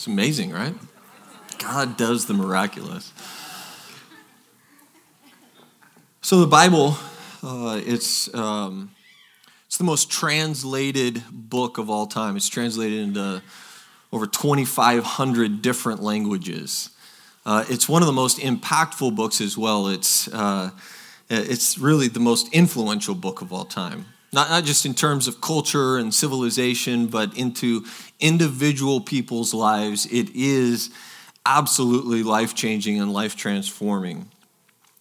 It's amazing, right? God does the miraculous. So the Bible, uh, it's um, it's the most translated book of all time. It's translated into over 2,500 different languages. Uh, it's one of the most impactful books as well. It's uh, it's really the most influential book of all time. Not, not just in terms of culture and civilization, but into individual people's lives. It is absolutely life changing and life transforming.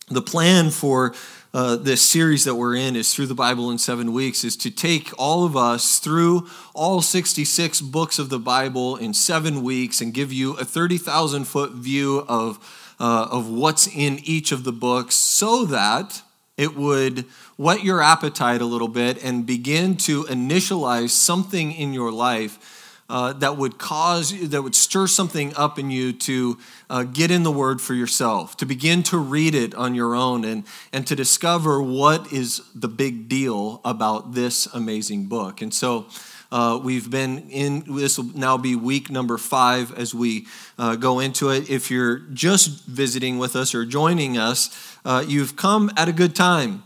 The plan for uh, this series that we're in is through the Bible in seven weeks, is to take all of us through all 66 books of the Bible in seven weeks and give you a 30,000 foot view of, uh, of what's in each of the books so that it would whet your appetite a little bit and begin to initialize something in your life uh, that would cause, that would stir something up in you to uh, get in the Word for yourself, to begin to read it on your own, and, and to discover what is the big deal about this amazing book. And so, uh, we've been in, this will now be week number five as we uh, go into it. If you're just visiting with us or joining us, uh, you've come at a good time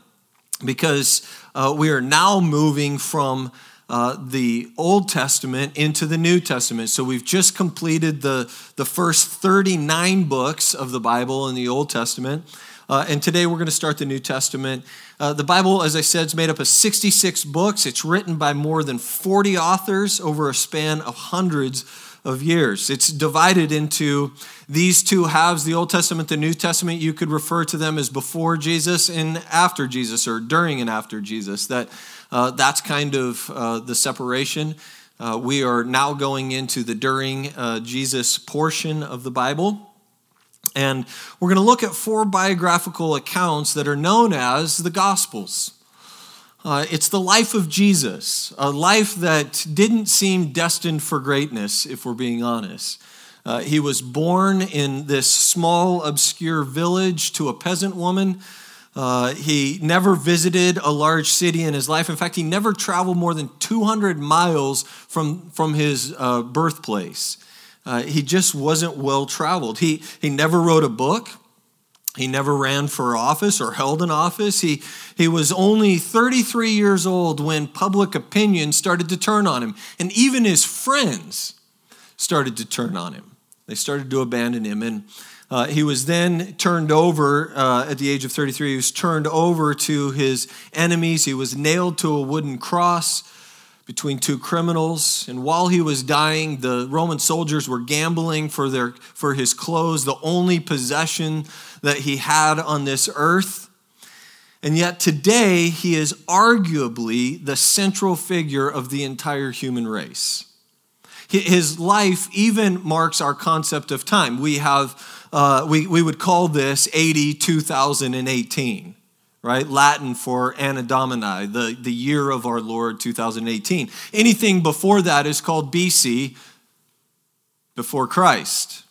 because uh, we are now moving from uh, the Old Testament into the New Testament. So we've just completed the, the first 39 books of the Bible in the Old Testament. Uh, and today we're going to start the New Testament. Uh, the Bible, as I said, is made up of 66 books. It's written by more than 40 authors over a span of hundreds of years. It's divided into these two halves the Old Testament, the New Testament. You could refer to them as before Jesus and after Jesus, or during and after Jesus. That uh, that's kind of uh, the separation. Uh, we are now going into the during uh, Jesus portion of the Bible. And we're going to look at four biographical accounts that are known as the Gospels. Uh, it's the life of Jesus, a life that didn't seem destined for greatness, if we're being honest. Uh, he was born in this small, obscure village to a peasant woman uh, he never visited a large city in his life. In fact, he never traveled more than 200 miles from, from his uh, birthplace. Uh, he just wasn't well traveled. He, he never wrote a book. He never ran for office or held an office. He, he was only 33 years old when public opinion started to turn on him. And even his friends started to turn on him. They started to abandon him. And uh, he was then turned over uh, at the age of 33. He was turned over to his enemies. He was nailed to a wooden cross between two criminals. And while he was dying, the Roman soldiers were gambling for, their, for his clothes, the only possession that he had on this earth. And yet today, he is arguably the central figure of the entire human race. His life even marks our concept of time. We have uh, we, we would call this AD 2018 right? Latin for Anno Domini, the, the year of our Lord 2018. Anything before that is called BC, before Christ.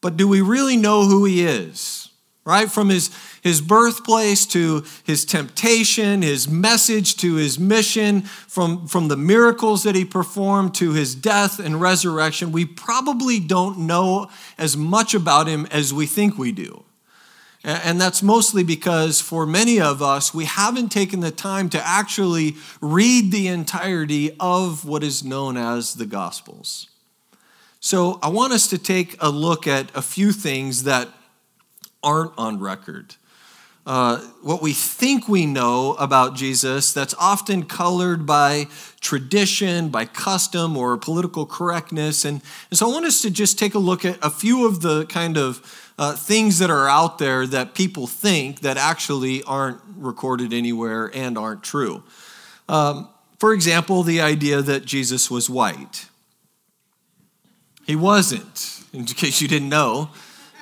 But do we really know who he is? Right? From his his birthplace to his temptation, his message to his mission, from, from the miracles that he performed to his death and resurrection, we probably don't know as much about him as we think we do. And that's mostly because for many of us, we haven't taken the time to actually read the entirety of what is known as the Gospels. So I want us to take a look at a few things that aren't on record uh, what we think we know about Jesus that's often colored by tradition, by custom, or political correctness. And, and so I want us to just take a look at a few of the kind of uh, things that are out there that people think that actually aren't recorded anywhere and aren't true. Um, for example, the idea that Jesus was white. He wasn't, in case you didn't know.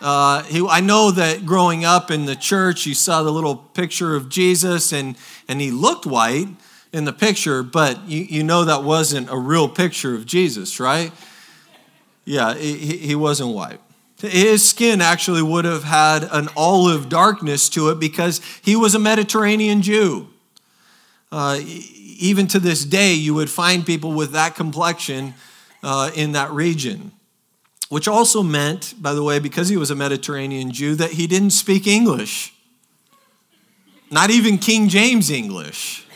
Uh, he, I know that growing up in the church, you saw the little picture of Jesus, and, and he looked white in the picture, but you, you know that wasn't a real picture of Jesus, right? Yeah, he, he wasn't white. His skin actually would have had an olive darkness to it because he was a Mediterranean Jew. Uh, even to this day, you would find people with that complexion uh, in that region. Which also meant, by the way, because he was a Mediterranean Jew, that he didn't speak English. Not even King James English.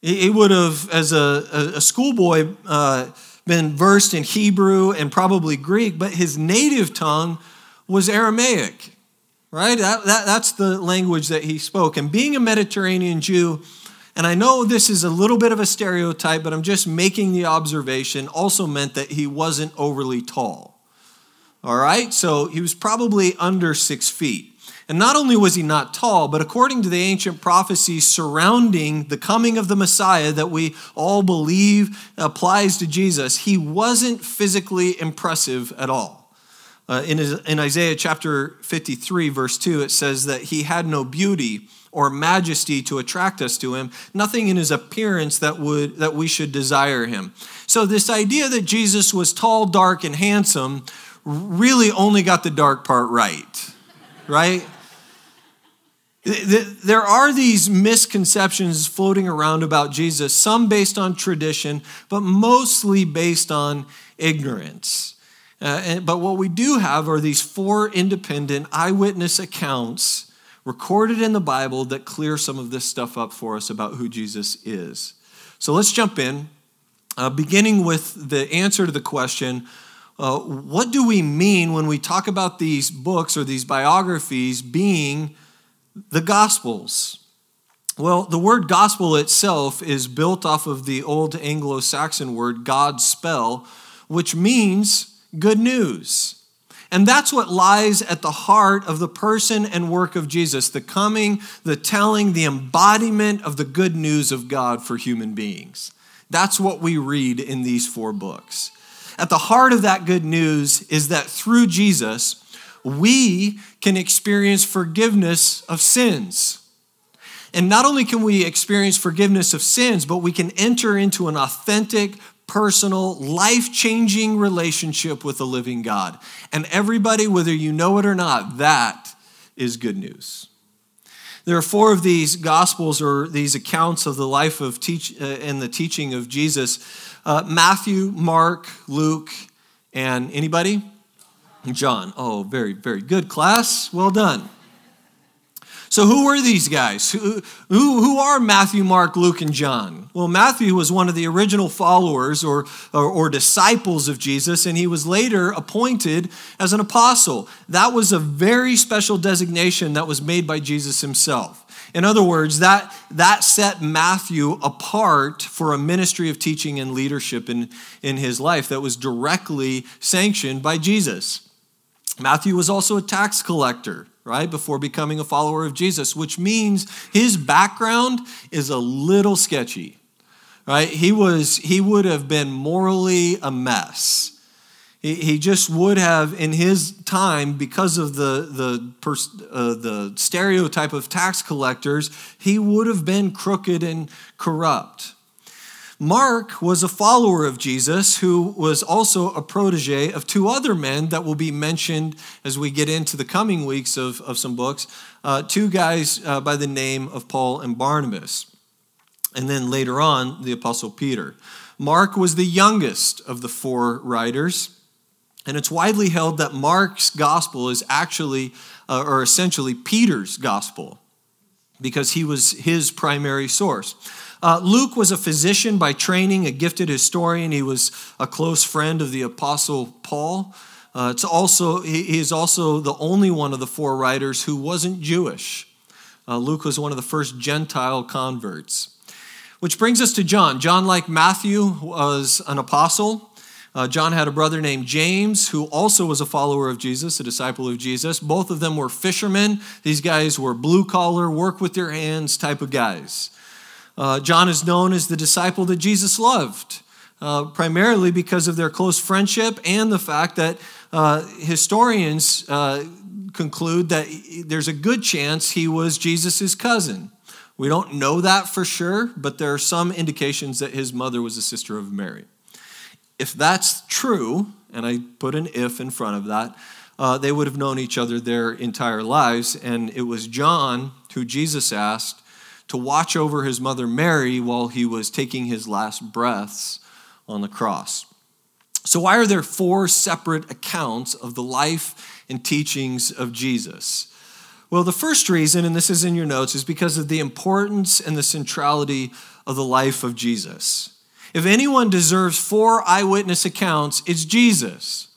He would have, as a, a schoolboy, uh, been versed in Hebrew and probably Greek, but his native tongue was Aramaic, right? That, that, that's the language that he spoke. And being a Mediterranean Jew, and I know this is a little bit of a stereotype, but I'm just making the observation, also meant that he wasn't overly tall. All right? So he was probably under six feet. And not only was he not tall, but according to the ancient prophecies surrounding the coming of the Messiah that we all believe applies to Jesus, he wasn't physically impressive at all. Uh, in, in Isaiah chapter 53, verse 2, it says that he had no beauty or majesty to attract us to him, nothing in his appearance that, would, that we should desire him. So, this idea that Jesus was tall, dark, and handsome really only got the dark part right, right? There are these misconceptions floating around about Jesus, some based on tradition, but mostly based on ignorance. Uh, and, but what we do have are these four independent eyewitness accounts recorded in the Bible that clear some of this stuff up for us about who Jesus is. So let's jump in, uh, beginning with the answer to the question uh, what do we mean when we talk about these books or these biographies being the Gospels. Well, the word gospel itself is built off of the old Anglo Saxon word God spell, which means good news. And that's what lies at the heart of the person and work of Jesus the coming, the telling, the embodiment of the good news of God for human beings. That's what we read in these four books. At the heart of that good news is that through Jesus, we can experience forgiveness of sins. And not only can we experience forgiveness of sins, but we can enter into an authentic, personal, life changing relationship with the living God. And everybody, whether you know it or not, that is good news. There are four of these gospels or these accounts of the life of teach uh, and the teaching of Jesus uh, Matthew, Mark, Luke, and anybody? John. Oh, very, very good class. Well done. So, who were these guys? Who, who, who are Matthew, Mark, Luke, and John? Well, Matthew was one of the original followers or, or, or, disciples of Jesus, and he was later appointed as an apostle. That was a very special designation that was made by Jesus himself. In other words, that, that set Matthew apart for a ministry of teaching and leadership in, in his life that was directly sanctioned by Jesus. Matthew was also a tax collector, right, before becoming a follower of Jesus, which means his background is a little sketchy, right? He, was, he would have been morally a mess. He, he just would have, in his time, because of the, the, pers- uh, the stereotype of tax collectors, he would have been crooked and corrupt. Mark was a follower of Jesus who was also a protege of two other men that will be mentioned as we get into the coming weeks of, of some books. Uh, two guys uh, by the name of Paul and Barnabas. And then later on, the Apostle Peter. Mark was the youngest of the four writers. And it's widely held that Mark's gospel is actually, uh, or essentially, Peter's gospel because he was his primary source. Uh, Luke was a physician by training, a gifted historian. He was a close friend of the Apostle Paul. Uh, it's also, he is also the only one of the four writers who wasn't Jewish. Uh, Luke was one of the first Gentile converts. Which brings us to John. John, like Matthew, was an apostle. Uh, John had a brother named James, who also was a follower of Jesus, a disciple of Jesus. Both of them were fishermen. These guys were blue collar, work with their hands type of guys. Uh, John is known as the disciple that Jesus loved, uh, primarily because of their close friendship and the fact that uh, historians uh, conclude that there's a good chance he was Jesus' cousin. We don't know that for sure, but there are some indications that his mother was a sister of Mary. If that's true, and I put an if in front of that, uh, they would have known each other their entire lives. And it was John who Jesus asked, to watch over his mother Mary while he was taking his last breaths on the cross. So, why are there four separate accounts of the life and teachings of Jesus? Well, the first reason, and this is in your notes, is because of the importance and the centrality of the life of Jesus. If anyone deserves four eyewitness accounts, it's Jesus.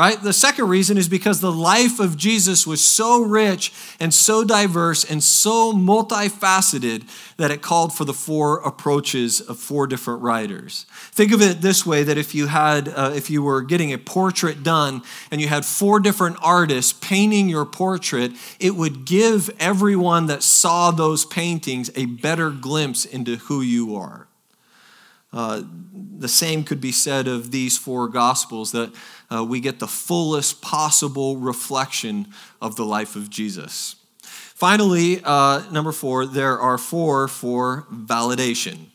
Right? The second reason is because the life of Jesus was so rich and so diverse and so multifaceted that it called for the four approaches of four different writers. Think of it this way that if you had uh, if you were getting a portrait done and you had four different artists painting your portrait, it would give everyone that saw those paintings a better glimpse into who you are. Uh, the same could be said of these four gospels that uh, we get the fullest possible reflection of the life of Jesus. Finally, uh, number four, there are four for validation.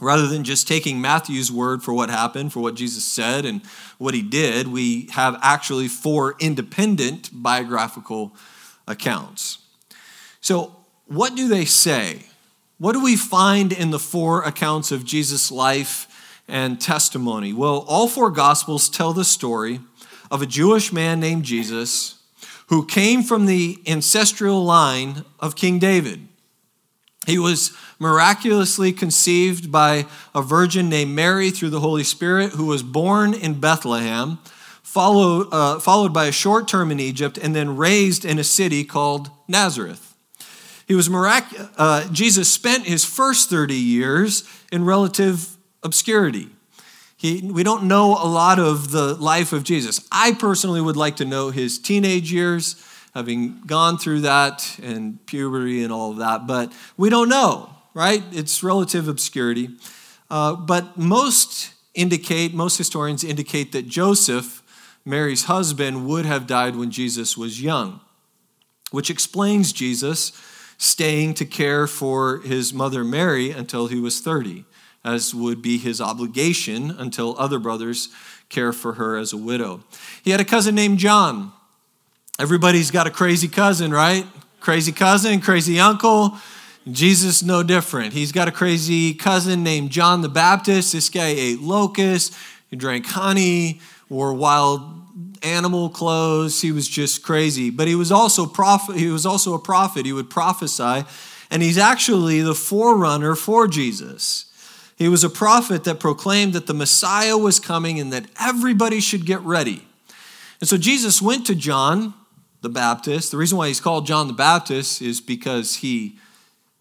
Rather than just taking Matthew's word for what happened, for what Jesus said and what he did, we have actually four independent biographical accounts. So, what do they say? What do we find in the four accounts of Jesus' life and testimony? Well, all four Gospels tell the story of a Jewish man named Jesus who came from the ancestral line of King David. He was miraculously conceived by a virgin named Mary through the Holy Spirit, who was born in Bethlehem, followed, uh, followed by a short term in Egypt, and then raised in a city called Nazareth. He was mirac- uh, Jesus spent his first 30 years in relative obscurity. He, we don't know a lot of the life of Jesus. I personally would like to know his teenage years, having gone through that and puberty and all of that, but we don't know, right? It's relative obscurity. Uh, but most indicate, most historians indicate that Joseph, Mary's husband, would have died when Jesus was young, which explains Jesus staying to care for his mother Mary until he was 30, as would be his obligation until other brothers care for her as a widow. He had a cousin named John. Everybody's got a crazy cousin, right? Crazy cousin, crazy uncle. Jesus, no different. He's got a crazy cousin named John the Baptist. This guy ate locusts, he drank honey, wore wild animal clothes. He was just crazy. But he was also prophet, he was also a prophet. He would prophesy, and he's actually the forerunner for Jesus. He was a prophet that proclaimed that the Messiah was coming and that everybody should get ready. And so Jesus went to John the Baptist. The reason why he's called John the Baptist is because he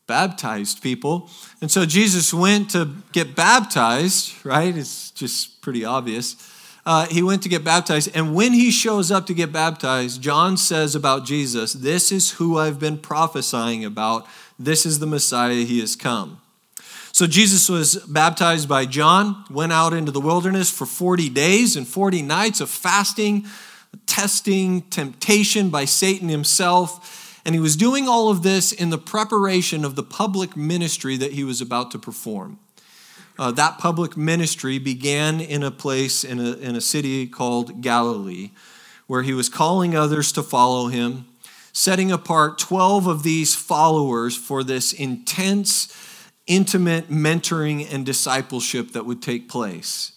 baptized people. And so Jesus went to get baptized, right? It's just pretty obvious uh, he went to get baptized. And when he shows up to get baptized, John says about Jesus, This is who I've been prophesying about. This is the Messiah. He has come. So Jesus was baptized by John, went out into the wilderness for 40 days and 40 nights of fasting, testing, temptation by Satan himself. And he was doing all of this in the preparation of the public ministry that he was about to perform uh, that public ministry began in a place, in a, in a city called Galilee, where he was calling others to follow him, setting apart 12 of these followers for this intense, intimate mentoring and discipleship that would take place.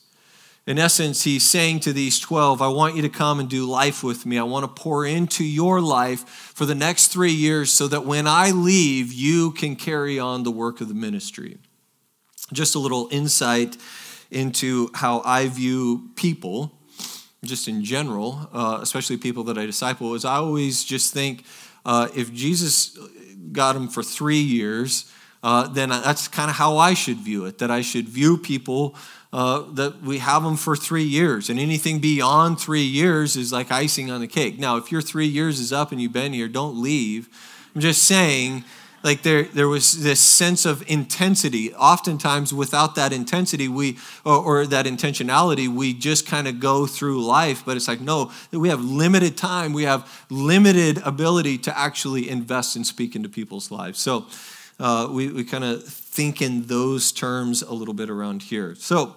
In essence, he's saying to these 12, I want you to come and do life with me. I want to pour into your life for the next three years so that when I leave, you can carry on the work of the ministry just a little insight into how I view people, just in general, uh, especially people that I disciple, is I always just think uh, if Jesus got them for three years, uh, then that's kind of how I should view it. That I should view people uh, that we have them for three years, and anything beyond three years is like icing on the cake. Now, if your three years is up and you've been here, don't leave. I'm just saying like there, there was this sense of intensity. Oftentimes without that intensity we or, or that intentionality we just kind of go through life but it's like no we have limited time. We have limited ability to actually invest and speak into people's lives. So uh, we, we kind of think in those terms a little bit around here. So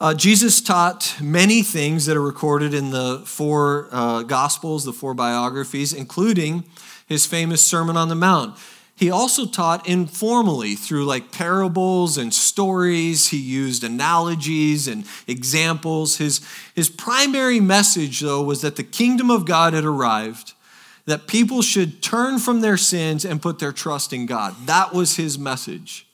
uh, Jesus taught many things that are recorded in the four uh, Gospels, the four biographies, including his famous Sermon on the Mount. he also taught informally through like parables and stories. He used analogies and examples. His, his primary message, though, was that the kingdom of God had arrived, that people should turn from their sins and put their trust in God. That was his message.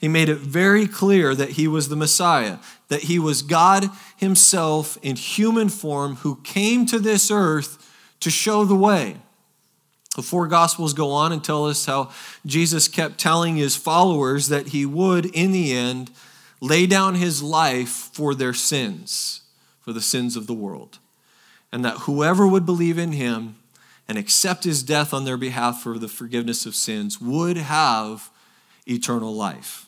He made it very clear that he was the Messiah, that he was God himself in human form who came to this earth to show the way. The four Gospels go on and tell us how Jesus kept telling his followers that he would, in the end, lay down his life for their sins, for the sins of the world. And that whoever would believe in him and accept his death on their behalf for the forgiveness of sins would have eternal life.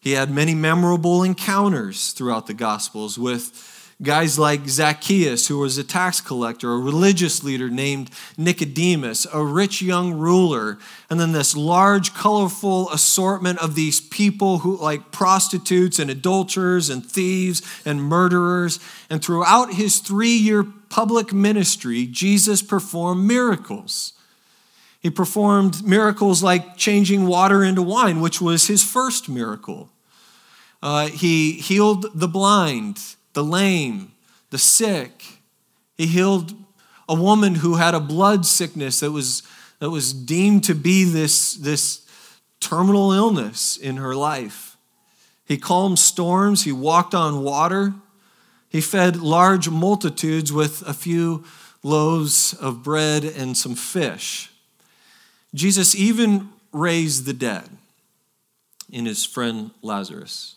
He had many memorable encounters throughout the Gospels with Guys like Zacchaeus, who was a tax collector, a religious leader named Nicodemus, a rich young ruler, and then this large, colorful assortment of these people who, like prostitutes and adulterers and thieves and murderers. And throughout his three year public ministry, Jesus performed miracles. He performed miracles like changing water into wine, which was his first miracle. Uh, he healed the blind the lame, the sick. He healed a woman who had a blood sickness that was, that was deemed to be this, this terminal illness in her life. He calmed storms, he walked on water, he fed large multitudes with a few loaves of bread and some fish. Jesus even raised the dead in his friend Lazarus.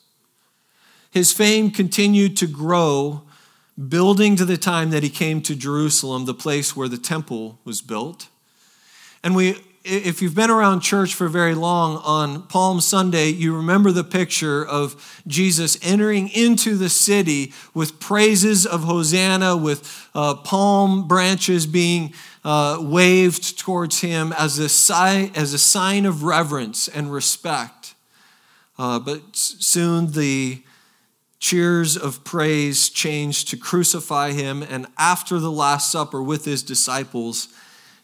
His fame continued to grow, building to the time that he came to Jerusalem, the place where the temple was built. And we, if you've been around church for very long, on Palm Sunday, you remember the picture of Jesus entering into the city with praises of Hosanna, with uh, palm branches being uh, waved towards him as a, sign, as a sign of reverence and respect. Uh, but soon the cheers of praise changed to crucify him. And after the Last Supper with his disciples,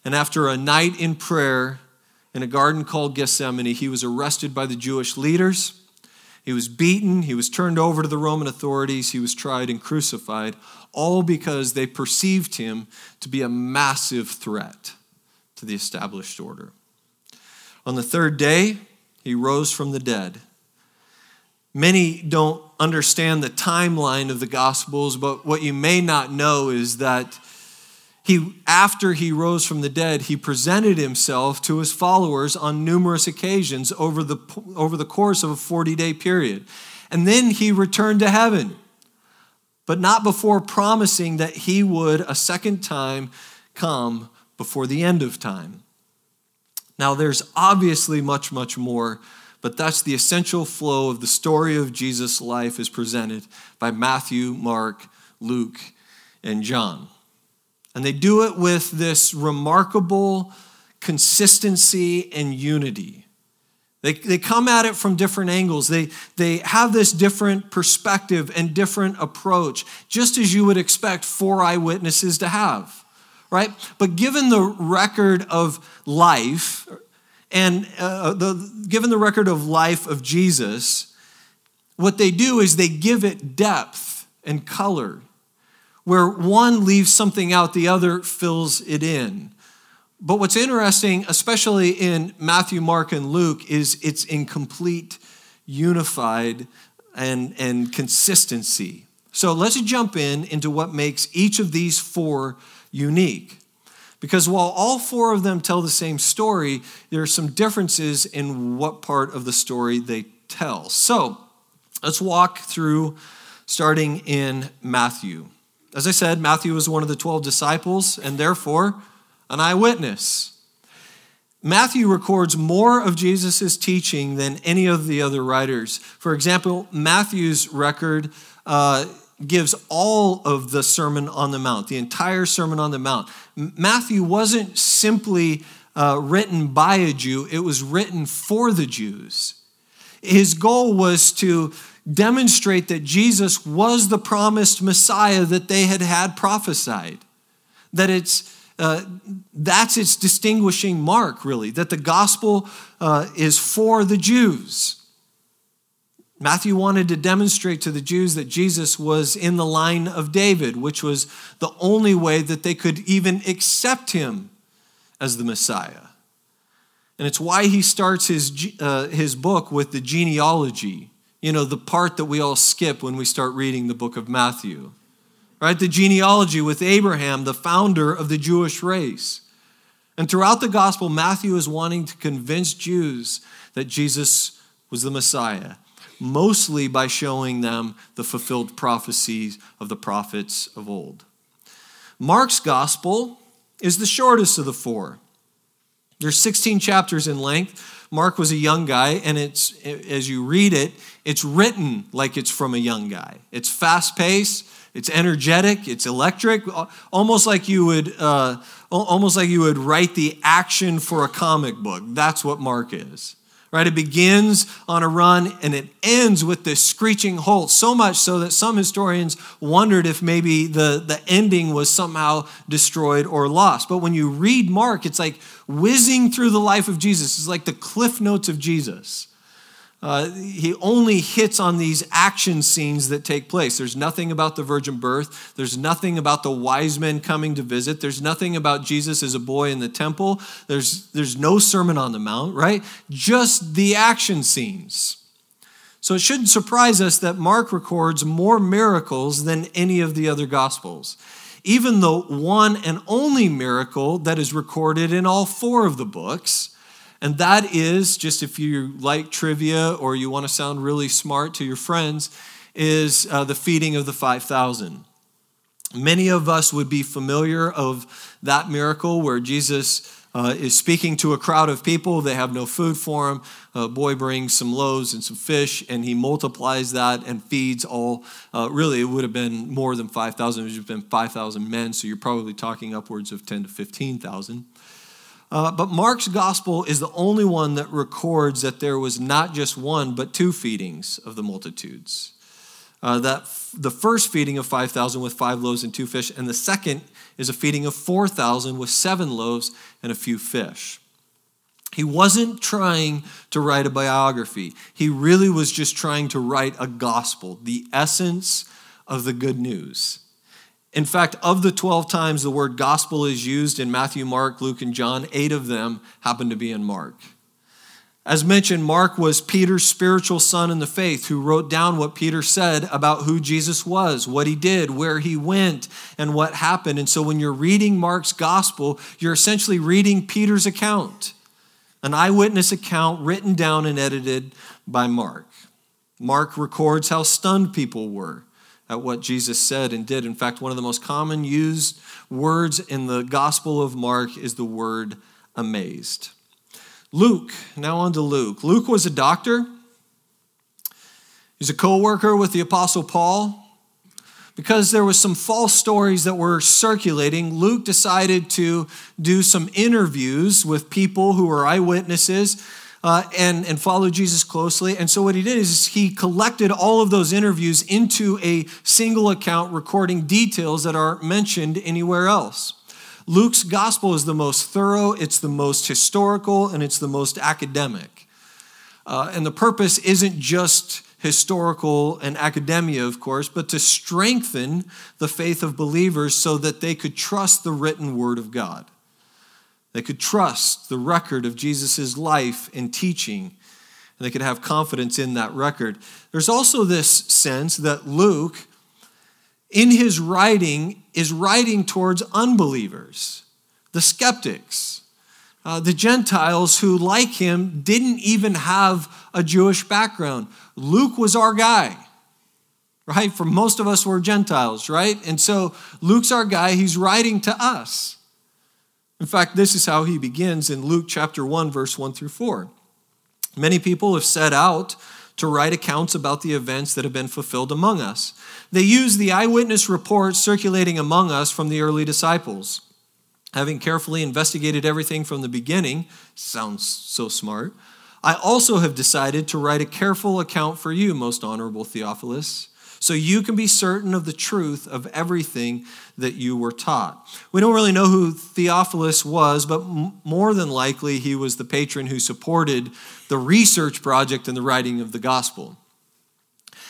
and after a night in prayer in a garden called Gethsemane, he was arrested by the Jewish leaders. He was beaten. He was turned over to the Roman authorities. He was tried and crucified, all because they perceived him to be a massive threat to the established order. On the third day, he rose from the dead. Many don't understand the timeline of the Gospels, but what you may not know is that he, after he rose from the dead, he presented himself to his followers on numerous occasions over the, over the course of a 40 day period. And then he returned to heaven, but not before promising that he would a second time come before the end of time. Now, there's obviously much, much more but that's the essential flow of the story of Jesus' life is presented by Matthew, Mark, Luke, and John. And they do it with this remarkable consistency and unity. They, they come at it from different angles. They, they have this different perspective and different approach, just as you would expect four eyewitnesses to have, right? But given the record of life, and uh, the, given the record of life of Jesus, what they do is they give it depth and color. Where one leaves something out, the other fills it in. But what's interesting, especially in Matthew, Mark, and Luke, is it's in complete, unified, and, and consistency. So let's jump in into what makes each of these four unique. Because while all four of them tell the same story, there are some differences in what part of the story they tell. So let's walk through starting in Matthew. As I said, Matthew was one of the 12 disciples and therefore an eyewitness. Matthew records more of Jesus' teaching than any of the other writers. For example, Matthew's record uh, gives all of the Sermon on the Mount, the entire Sermon on the Mount. Matthew wasn't simply uh, written by a Jew, it was written for the Jews. His goal was to demonstrate that Jesus was the promised Messiah that they had had prophesied. That it's uh, that's its distinguishing mark, really, that the gospel uh, is for the Jews. Matthew wanted to demonstrate to the Jews that Jesus was in the line of David, which was the only way that they could even accept him as the Messiah. And it's why he starts his, uh, his book with the genealogy, you know, the part that we all skip when we start reading the book of Matthew. Right? The genealogy with Abraham, the founder of the Jewish race. And throughout the gospel, Matthew is wanting to convince Jews that Jesus was the Messiah mostly by showing them the fulfilled prophecies of the prophets of old. Mark's gospel is the shortest of the four. There's 16 chapters in length. Mark was a young guy, and it's as you read it, it's written like it's from a young guy. It's fast paced, it's energetic, it's electric, almost like you would, uh, almost like you would write the action for a comic book. That's what Mark is right? It begins on a run and it ends with this screeching halt, so much so that some historians wondered if maybe the, the ending was somehow destroyed or lost. But when you read Mark, it's like whizzing through the life of Jesus. It's like the cliff notes of Jesus. Uh, he only hits on these action scenes that take place. There's nothing about the virgin birth. There's nothing about the wise men coming to visit. There's nothing about Jesus as a boy in the temple. There's, there's no Sermon on the Mount, right? Just the action scenes. So it shouldn't surprise us that Mark records more miracles than any of the other Gospels, even the one and only miracle that is recorded in all four of the books and that is, just if you like trivia or you want to sound really smart to your friends, is uh, the feeding of the 5,000. Many of us would be familiar of that miracle where Jesus uh, is speaking to a crowd of people. They have no food for him. A boy brings some loaves and some fish, and he multiplies that and feeds all. Uh, really, it would have been more than 5,000. It would have been 5,000 men, so you're probably talking upwards of 10 to 15,000. Uh, but Mark's gospel is the only one that records that there was not just one, but two feedings of the multitudes. Uh, that f- the first feeding of 5,000 with five loaves and two fish, and the second is a feeding of 4,000 with seven loaves and a few fish. He wasn't trying to write a biography. He really was just trying to write a gospel, the essence of the good news. In fact, of the 12 times the word gospel is used in Matthew, Mark, Luke, and John, eight of them happen to be in Mark. As mentioned, Mark was Peter's spiritual son in the faith who wrote down what Peter said about who Jesus was, what he did, where he went, and what happened. And so when you're reading Mark's gospel, you're essentially reading Peter's account, an eyewitness account written down and edited by Mark. Mark records how stunned people were at what Jesus said and did. In fact, one of the most common used words in the Gospel of Mark is the word amazed. Luke, now on to Luke. Luke was a doctor. He's a co-worker with the apostle Paul. Because there was some false stories that were circulating, Luke decided to do some interviews with people who were eyewitnesses uh, and, and followed Jesus closely. And so what he did is he collected all of those interviews into a single account, recording details that aren't mentioned anywhere else. Luke's gospel is the most thorough, it's the most historical, and it's the most academic. Uh, and the purpose isn't just historical and academia, of course, but to strengthen the faith of believers so that they could trust the written word of God. They could trust the record of Jesus' life and teaching, and they could have confidence in that record. There's also this sense that Luke, in his writing, is writing towards unbelievers, the skeptics, uh, the Gentiles who, like him, didn't even have a Jewish background. Luke was our guy right? For most of us, we're Gentiles, right? And so Luke's our guy. He's writing to us. In fact, this is how he begins in Luke chapter 1, verse 1 through 4. Many people have set out to write accounts about the events that have been fulfilled among us. They use the eyewitness reports circulating among us from the early disciples. Having carefully investigated everything from the beginning, sounds so smart, I also have decided to write a careful account for you, most honorable Theophilus so you can be certain of the truth of everything that you were taught. We don't really know who Theophilus was, but more than likely he was the patron who supported the research project and the writing of the gospel.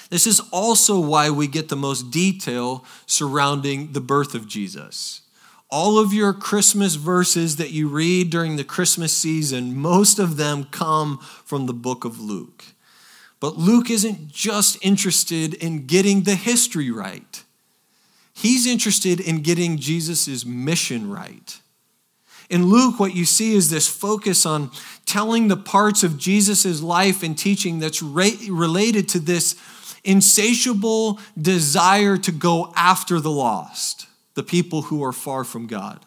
This is also why we get the most detail surrounding the birth of Jesus. All of your Christmas verses that you read during the Christmas season, most of them come from the book of Luke. But Luke isn't just interested in getting the history right, he's interested in getting Jesus' mission right. In Luke, what you see is this focus on telling the parts of Jesus' life and teaching that's related to this insatiable desire to go after the lost, the people who are far from God.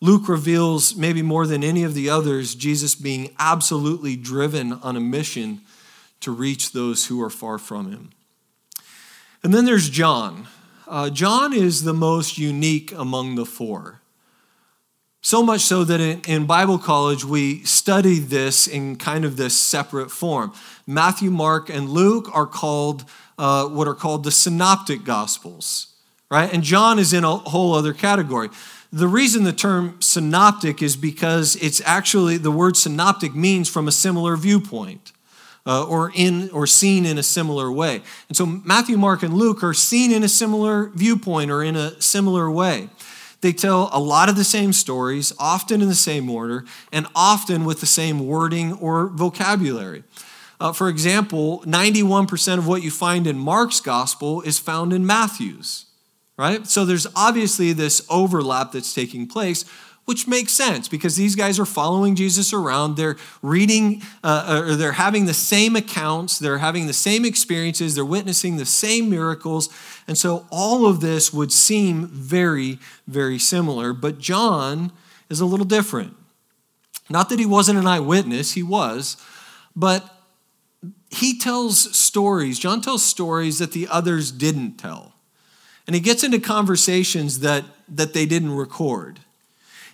Luke reveals, maybe more than any of the others, Jesus being absolutely driven on a mission to reach those who are far from him. And then there's John. Uh, John is the most unique among the four. So much so that in, in, Bible college, we study this in kind of this separate form. Matthew, Mark, and Luke are called uh, what are called the synoptic gospels, right? And John is in a whole other category. The reason the term synoptic is because it's actually the word synoptic means from a similar viewpoint uh, or in or seen in a similar way. And so Matthew, Mark, and Luke are seen in a similar viewpoint or in a similar way. They tell a lot of the same stories, often in the same order, and often with the same wording or vocabulary. Uh, for example, 91% of what you find in Mark's gospel is found in Matthew's, right? So there's obviously this overlap that's taking place, which makes sense because these guys are following Jesus around. They're reading, uh, or they're having the same accounts, they're having the same experiences, they're witnessing the same miracles. And so all of this would seem very, very similar. But John is a little different. Not that he wasn't an eyewitness, he was, but he tells stories. John tells stories that the others didn't tell. And he gets into conversations that, that they didn't record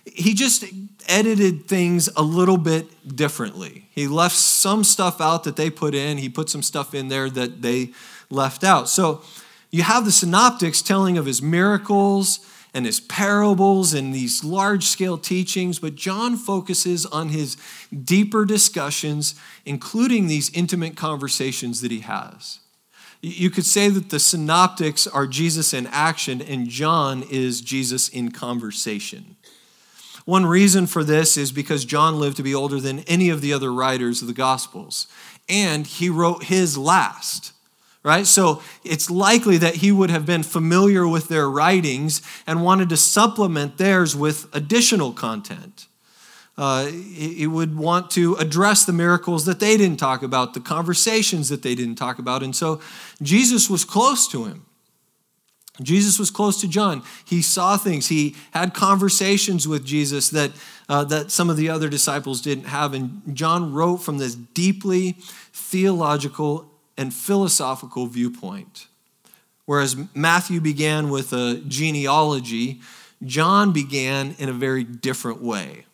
he just edited things a little bit differently. He left some stuff out that they put in, he put some stuff in there that they left out. So you have the synoptics telling of his miracles and his parables and these large scale teachings, but John focuses on his deeper discussions, including these intimate conversations that he has. You could say that the synoptics are Jesus in action, and John is Jesus in conversation. One reason for this is because John lived to be older than any of the other writers of the Gospels, and he wrote his last. Right? So it's likely that he would have been familiar with their writings and wanted to supplement theirs with additional content. Uh, he would want to address the miracles that they didn't talk about, the conversations that they didn't talk about. And so Jesus was close to him. Jesus was close to John. He saw things. He had conversations with Jesus that, uh, that some of the other disciples didn't have. And John wrote from this deeply theological and philosophical viewpoint. Whereas Matthew began with a genealogy, John began in a very different way.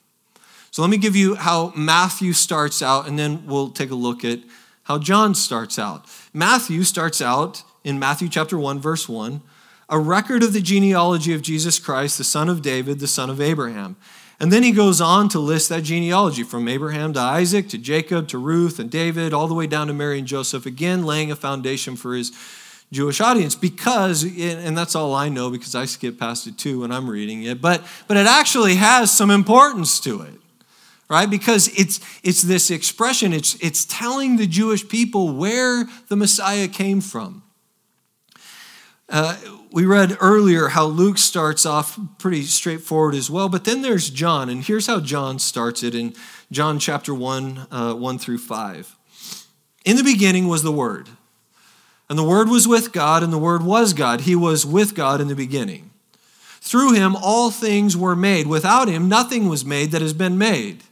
So let me give you how Matthew starts out, and then we'll take a look at how John starts out. Matthew starts out in Matthew chapter 1, verse 1 a record of the genealogy of Jesus Christ, the son of David, the son of Abraham. And then he goes on to list that genealogy from Abraham to Isaac to Jacob to Ruth and David, all the way down to Mary and Joseph, again laying a foundation for his Jewish audience because, and that's all I know because I skip past it too when I'm reading it, but, but it actually has some importance to it, right? Because it's, it's this expression, it's, it's telling the Jewish people where the Messiah came from. Uh, we read earlier how Luke starts off pretty straightforward as well, but then there's John, and here's how John starts it in John chapter 1, uh, 1 through 5. In the beginning was the Word, and the Word was with God, and the Word was God. He was with God in the beginning. Through him all things were made. Without him nothing was made that has been made.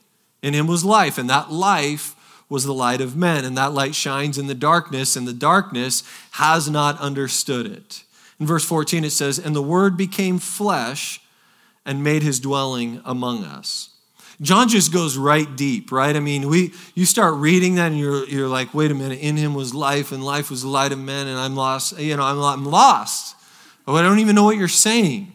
In him was life, and that life was the light of men, and that light shines in the darkness, and the darkness has not understood it. In verse 14, it says, And the Word became flesh and made his dwelling among us. John just goes right deep, right? I mean, we you start reading that and you're you're like, wait a minute, in him was life, and life was the light of men, and I'm lost, you know, I'm, I'm lost. Oh, I don't even know what you're saying.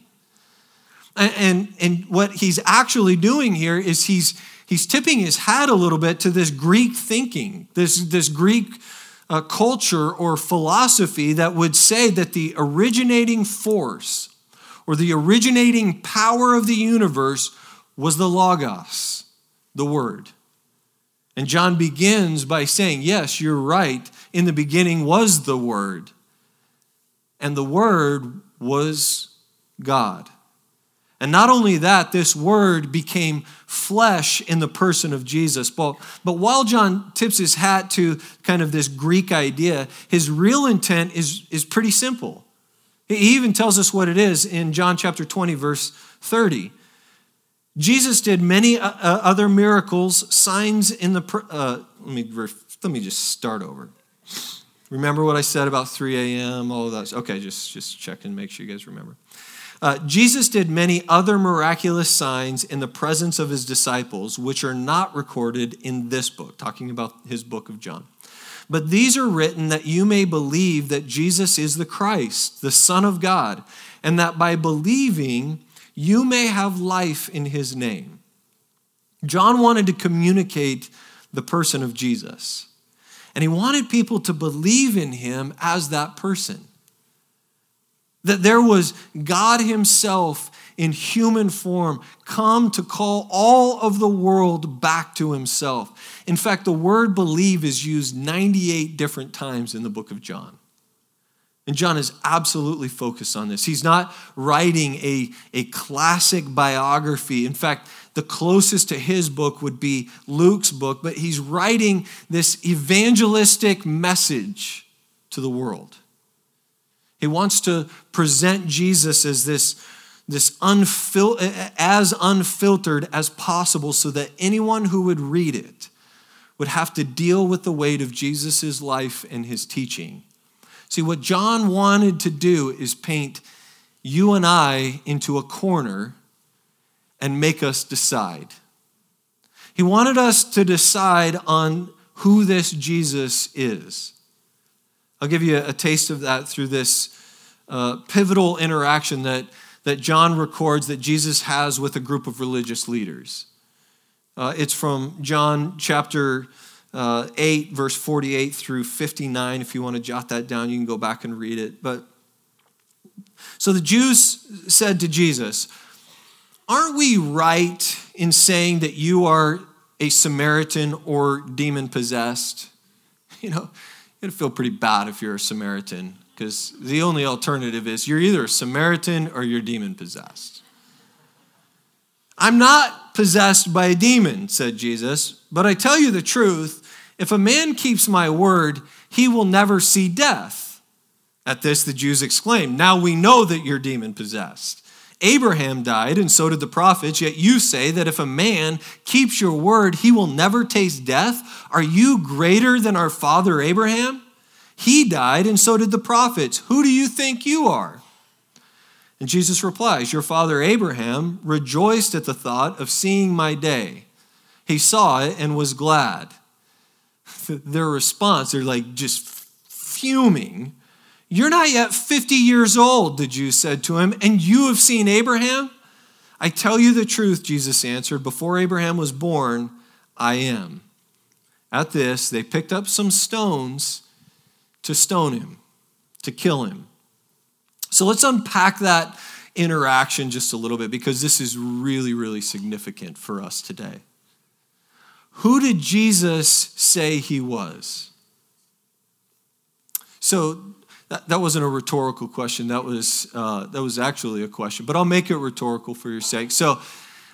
And, and, and what he's actually doing here is he's he's tipping his hat a little bit to this Greek thinking, this, this Greek uh, culture or philosophy that would say that the originating force or the originating power of the universe was the Logos, the Word. And John begins by saying, Yes, you're right. In the beginning was the Word, and the Word was God. And not only that, this word became flesh in the person of Jesus. But, but while John tips his hat to kind of this Greek idea, his real intent is, is pretty simple. He even tells us what it is in John chapter 20, verse 30. Jesus did many uh, uh, other miracles, signs in the. Uh, let, me, let me just start over. Remember what I said about 3 a.m., all of that? Okay, just, just check and make sure you guys remember. Uh, Jesus did many other miraculous signs in the presence of his disciples, which are not recorded in this book, talking about his book of John. But these are written that you may believe that Jesus is the Christ, the Son of God, and that by believing you may have life in his name. John wanted to communicate the person of Jesus, and he wanted people to believe in him as that person. That there was God Himself in human form come to call all of the world back to Himself. In fact, the word believe is used 98 different times in the book of John. And John is absolutely focused on this. He's not writing a, a classic biography. In fact, the closest to his book would be Luke's book, but he's writing this evangelistic message to the world. He wants to present Jesus as this, this unfil- as unfiltered as possible so that anyone who would read it would have to deal with the weight of Jesus' life and his teaching. See, what John wanted to do is paint you and I into a corner and make us decide. He wanted us to decide on who this Jesus is. I'll give you a taste of that through this uh, pivotal interaction that, that John records that Jesus has with a group of religious leaders. Uh, it's from John chapter uh, 8, verse 48 through 59. If you want to jot that down, you can go back and read it. But so the Jews said to Jesus, Aren't we right in saying that you are a Samaritan or demon possessed? You know, It'd feel pretty bad if you're a Samaritan, because the only alternative is you're either a Samaritan or you're demon possessed. I'm not possessed by a demon, said Jesus, but I tell you the truth if a man keeps my word, he will never see death. At this, the Jews exclaimed, Now we know that you're demon possessed. Abraham died, and so did the prophets, yet you say that if a man keeps your word, he will never taste death. Are you greater than our father Abraham? He died, and so did the prophets. Who do you think you are? And Jesus replies, Your father Abraham rejoiced at the thought of seeing my day. He saw it and was glad. Their response, they're like just fuming you're not yet 50 years old, the Jews said to him, and you have seen Abraham? I tell you the truth, Jesus answered. Before Abraham was born, I am. At this, they picked up some stones to stone him, to kill him. So let's unpack that interaction just a little bit because this is really, really significant for us today. Who did Jesus say he was? So that, that wasn't a rhetorical question. That was, uh, that was actually a question, but I'll make it rhetorical for your sake. So,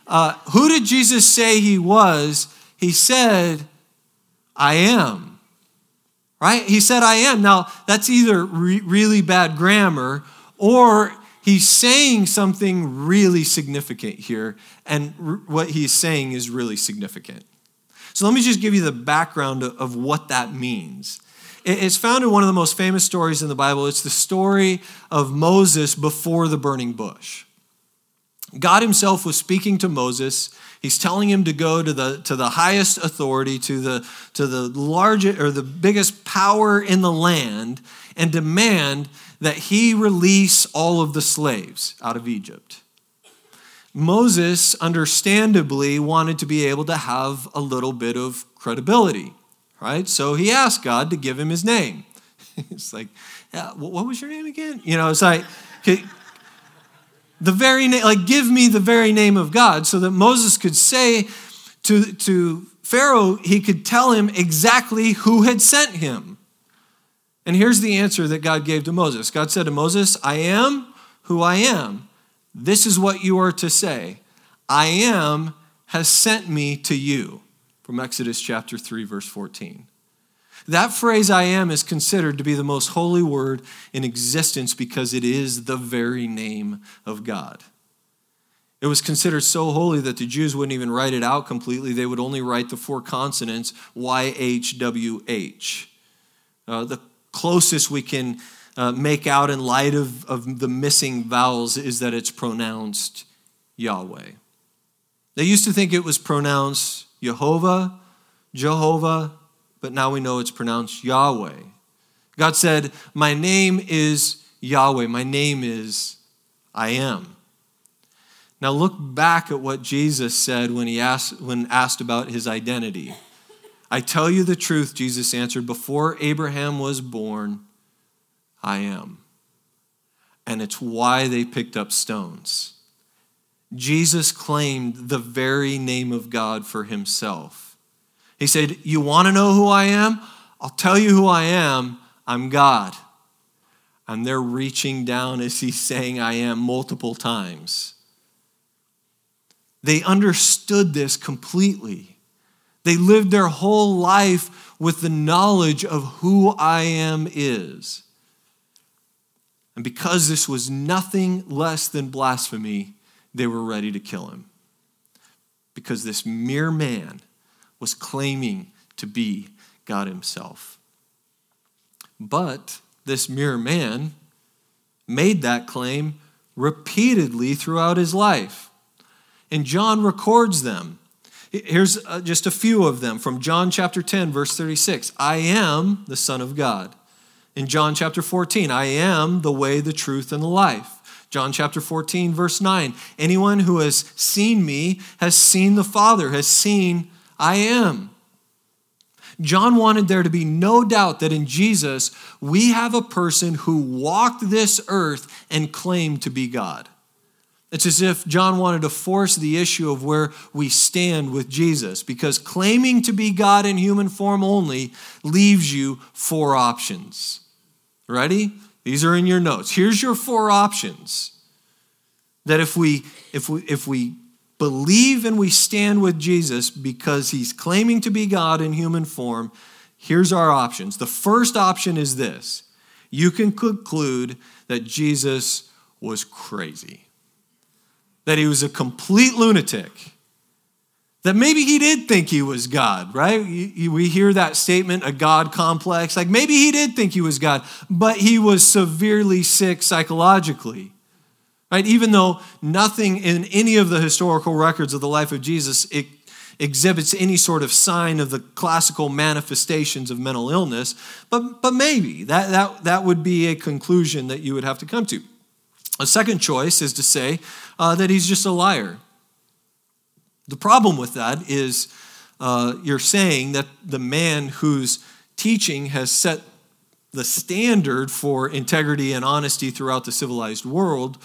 uh, who did Jesus say he was? He said, I am. Right? He said, I am. Now, that's either re- really bad grammar or he's saying something really significant here, and r- what he's saying is really significant. So, let me just give you the background of, of what that means. It's found in one of the most famous stories in the Bible. It's the story of Moses before the burning bush. God Himself was speaking to Moses He's telling him to go to the, to the highest authority, to the, to the largest or the biggest power in the land, and demand that he release all of the slaves out of Egypt. Moses, understandably, wanted to be able to have a little bit of credibility, right? So he asked God to give him his name. it's like, yeah, what was your name again? You know, it's like, the very name, like, give me the very name of God so that Moses could say to, to Pharaoh, he could tell him exactly who had sent him. And here's the answer that God gave to Moses God said to Moses, I am who I am. This is what you are to say I am has sent me to you. From Exodus chapter 3, verse 14. That phrase, I am, is considered to be the most holy word in existence because it is the very name of God. It was considered so holy that the Jews wouldn't even write it out completely. They would only write the four consonants YHWH. Uh, the closest we can uh, make out in light of, of the missing vowels is that it's pronounced Yahweh. They used to think it was pronounced Jehovah, Jehovah, but now we know it's pronounced Yahweh. God said, My name is Yahweh. My name is I am. Now look back at what Jesus said when he asked when asked about his identity. I tell you the truth, Jesus answered, before Abraham was born, I am. And it's why they picked up stones. Jesus claimed the very name of God for himself. He said, You want to know who I am? I'll tell you who I am. I'm God. And they're reaching down as he's saying, I am, multiple times. They understood this completely. They lived their whole life with the knowledge of who I am is. And because this was nothing less than blasphemy, they were ready to kill him. Because this mere man was claiming to be God Himself. But this mere man made that claim repeatedly throughout his life. And John records them. Here's uh, just a few of them from John chapter 10, verse 36. I am the Son of God. In John chapter 14, I am the way, the truth, and the life. John chapter 14, verse 9. Anyone who has seen me has seen the Father, has seen I am. John wanted there to be no doubt that in Jesus, we have a person who walked this earth and claimed to be God. It's as if John wanted to force the issue of where we stand with Jesus, because claiming to be God in human form only leaves you four options. Ready? These are in your notes. Here's your four options. That if we if we if we believe and we stand with Jesus because he's claiming to be God in human form, here's our options. The first option is this you can conclude that Jesus was crazy, that he was a complete lunatic. That maybe he did think he was God, right? We hear that statement, a God complex. Like maybe he did think he was God, but he was severely sick psychologically. Right? Even though nothing in any of the historical records of the life of Jesus exhibits any sort of sign of the classical manifestations of mental illness, but, but maybe that, that, that would be a conclusion that you would have to come to. A second choice is to say uh, that he's just a liar. The problem with that is uh, you're saying that the man whose teaching has set the standard for integrity and honesty throughout the civilized world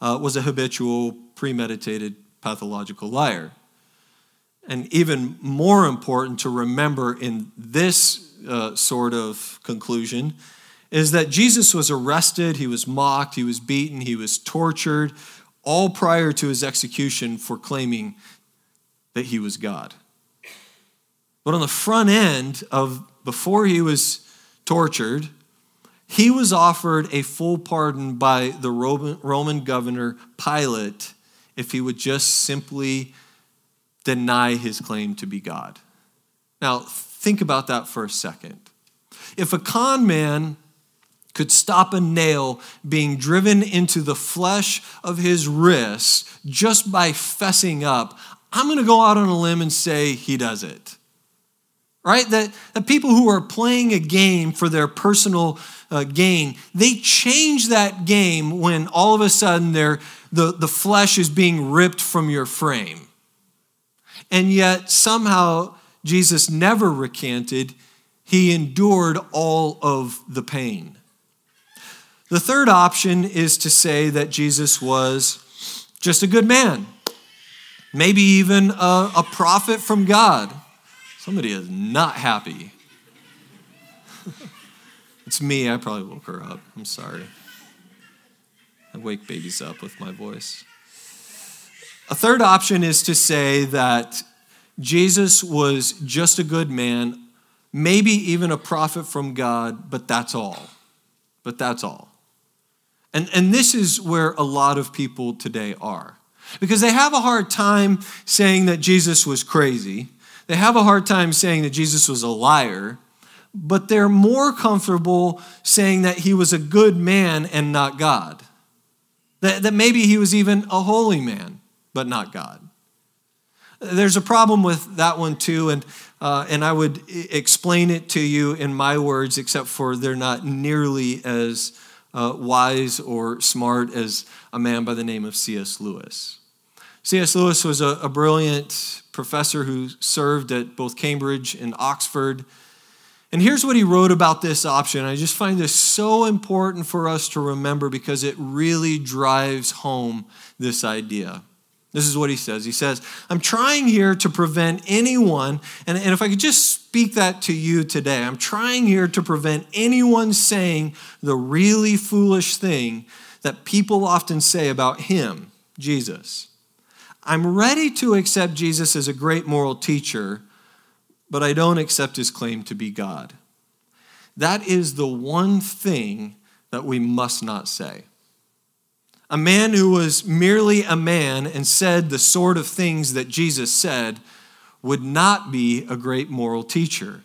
uh, was a habitual, premeditated, pathological liar. And even more important to remember in this uh, sort of conclusion is that Jesus was arrested, he was mocked, he was beaten, he was tortured, all prior to his execution for claiming that he was God. But on the front end of before he was tortured, he was offered a full pardon by the Roman governor Pilate if he would just simply deny his claim to be God. Now, think about that for a second. If a con man could stop a nail being driven into the flesh of his wrist just by fessing up, I'm going to go out on a limb and say he does it. Right? That, that people who are playing a game for their personal uh, gain, they change that game when all of a sudden the, the flesh is being ripped from your frame. And yet, somehow, Jesus never recanted, he endured all of the pain. The third option is to say that Jesus was just a good man, maybe even a, a prophet from God. Somebody is not happy. it's me, I probably woke her up. I'm sorry. I wake babies up with my voice. A third option is to say that Jesus was just a good man, maybe even a prophet from God, but that's all. But that's all. And, and this is where a lot of people today are. Because they have a hard time saying that Jesus was crazy. They have a hard time saying that Jesus was a liar, but they're more comfortable saying that he was a good man and not God. That, that maybe he was even a holy man, but not God. There's a problem with that one too, and, uh, and I would explain it to you in my words, except for they're not nearly as uh, wise or smart as a man by the name of C.S. Lewis. C.S. Lewis was a, a brilliant professor who served at both Cambridge and Oxford. And here's what he wrote about this option. I just find this so important for us to remember because it really drives home this idea. This is what he says. He says, I'm trying here to prevent anyone, and, and if I could just speak that to you today, I'm trying here to prevent anyone saying the really foolish thing that people often say about him, Jesus. I'm ready to accept Jesus as a great moral teacher, but I don't accept his claim to be God. That is the one thing that we must not say. A man who was merely a man and said the sort of things that Jesus said would not be a great moral teacher.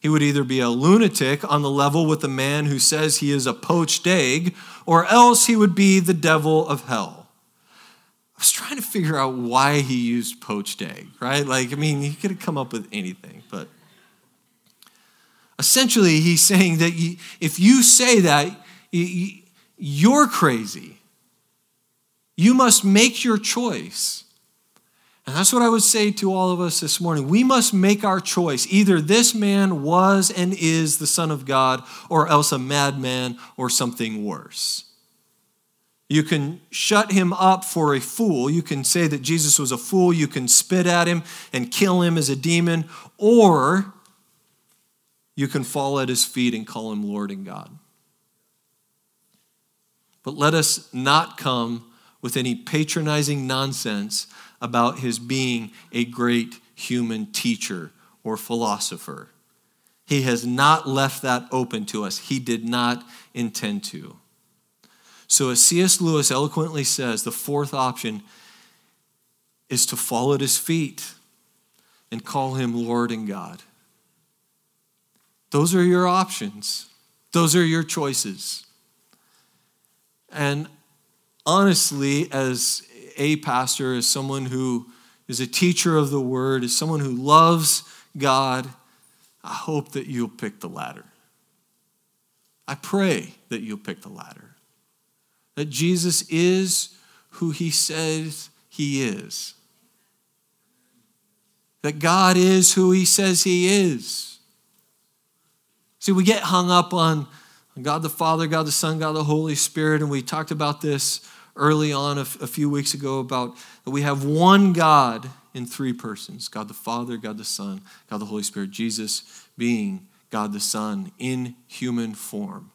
He would either be a lunatic on the level with the man who says he is a poached egg, or else he would be the devil of hell. I was trying to figure out why he used poached egg, right? Like, I mean, he could have come up with anything, but essentially, he's saying that if you say that, you're crazy. You must make your choice. And that's what I would say to all of us this morning. We must make our choice. Either this man was and is the Son of God, or else a madman or something worse. You can shut him up for a fool. You can say that Jesus was a fool. You can spit at him and kill him as a demon, or you can fall at his feet and call him Lord and God. But let us not come with any patronizing nonsense about his being a great human teacher or philosopher. He has not left that open to us. He did not intend to. So, as C.S. Lewis eloquently says, the fourth option is to fall at his feet and call him Lord and God. Those are your options, those are your choices. And honestly, as a pastor, as someone who is a teacher of the word, as someone who loves God, I hope that you'll pick the latter. I pray that you'll pick the latter. That Jesus is who he says he is. That God is who he says he is. See, we get hung up on God the Father, God the Son, God the Holy Spirit, and we talked about this early on a, few weeks ago about that we have one God in three persons God the Father, God the Son, God the Holy Spirit, Jesus being God the Son in human form,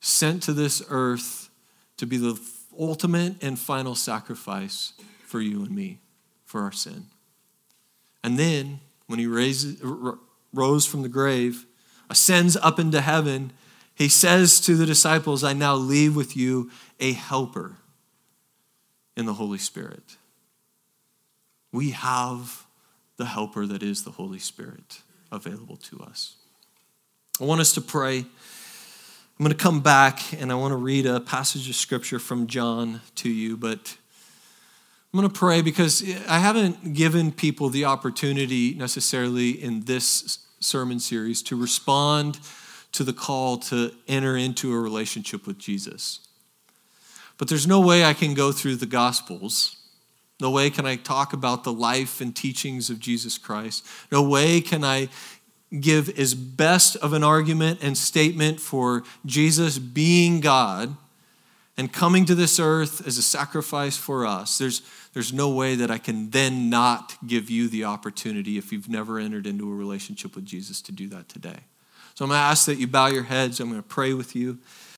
sent to this earth to be the ultimate and final sacrifice for you and me, for our sin. And then, when he raises, rose from the grave, ascends up into heaven, he says to the disciples, I now leave with you a helper in the Holy Spirit. We have the helper that is the Holy Spirit available to us. I want us to pray. I'm going to come back and I want to read a passage of scripture from John to you, but I'm going to pray because I haven't given people the opportunity necessarily in this sermon series to respond to the call to enter into a relationship with Jesus. But there's no way I can go through the Gospels. No way can I talk about the life and teachings of Jesus Christ. No way can I give as best of an argument and statement for Jesus being God and coming to this earth as a sacrifice for us. There's, there's no way that I can then not give you the opportunity, if you've never entered into a relationship with Jesus, to do that today. So I'm going to ask that you bow your heads. I'm going to pray with you.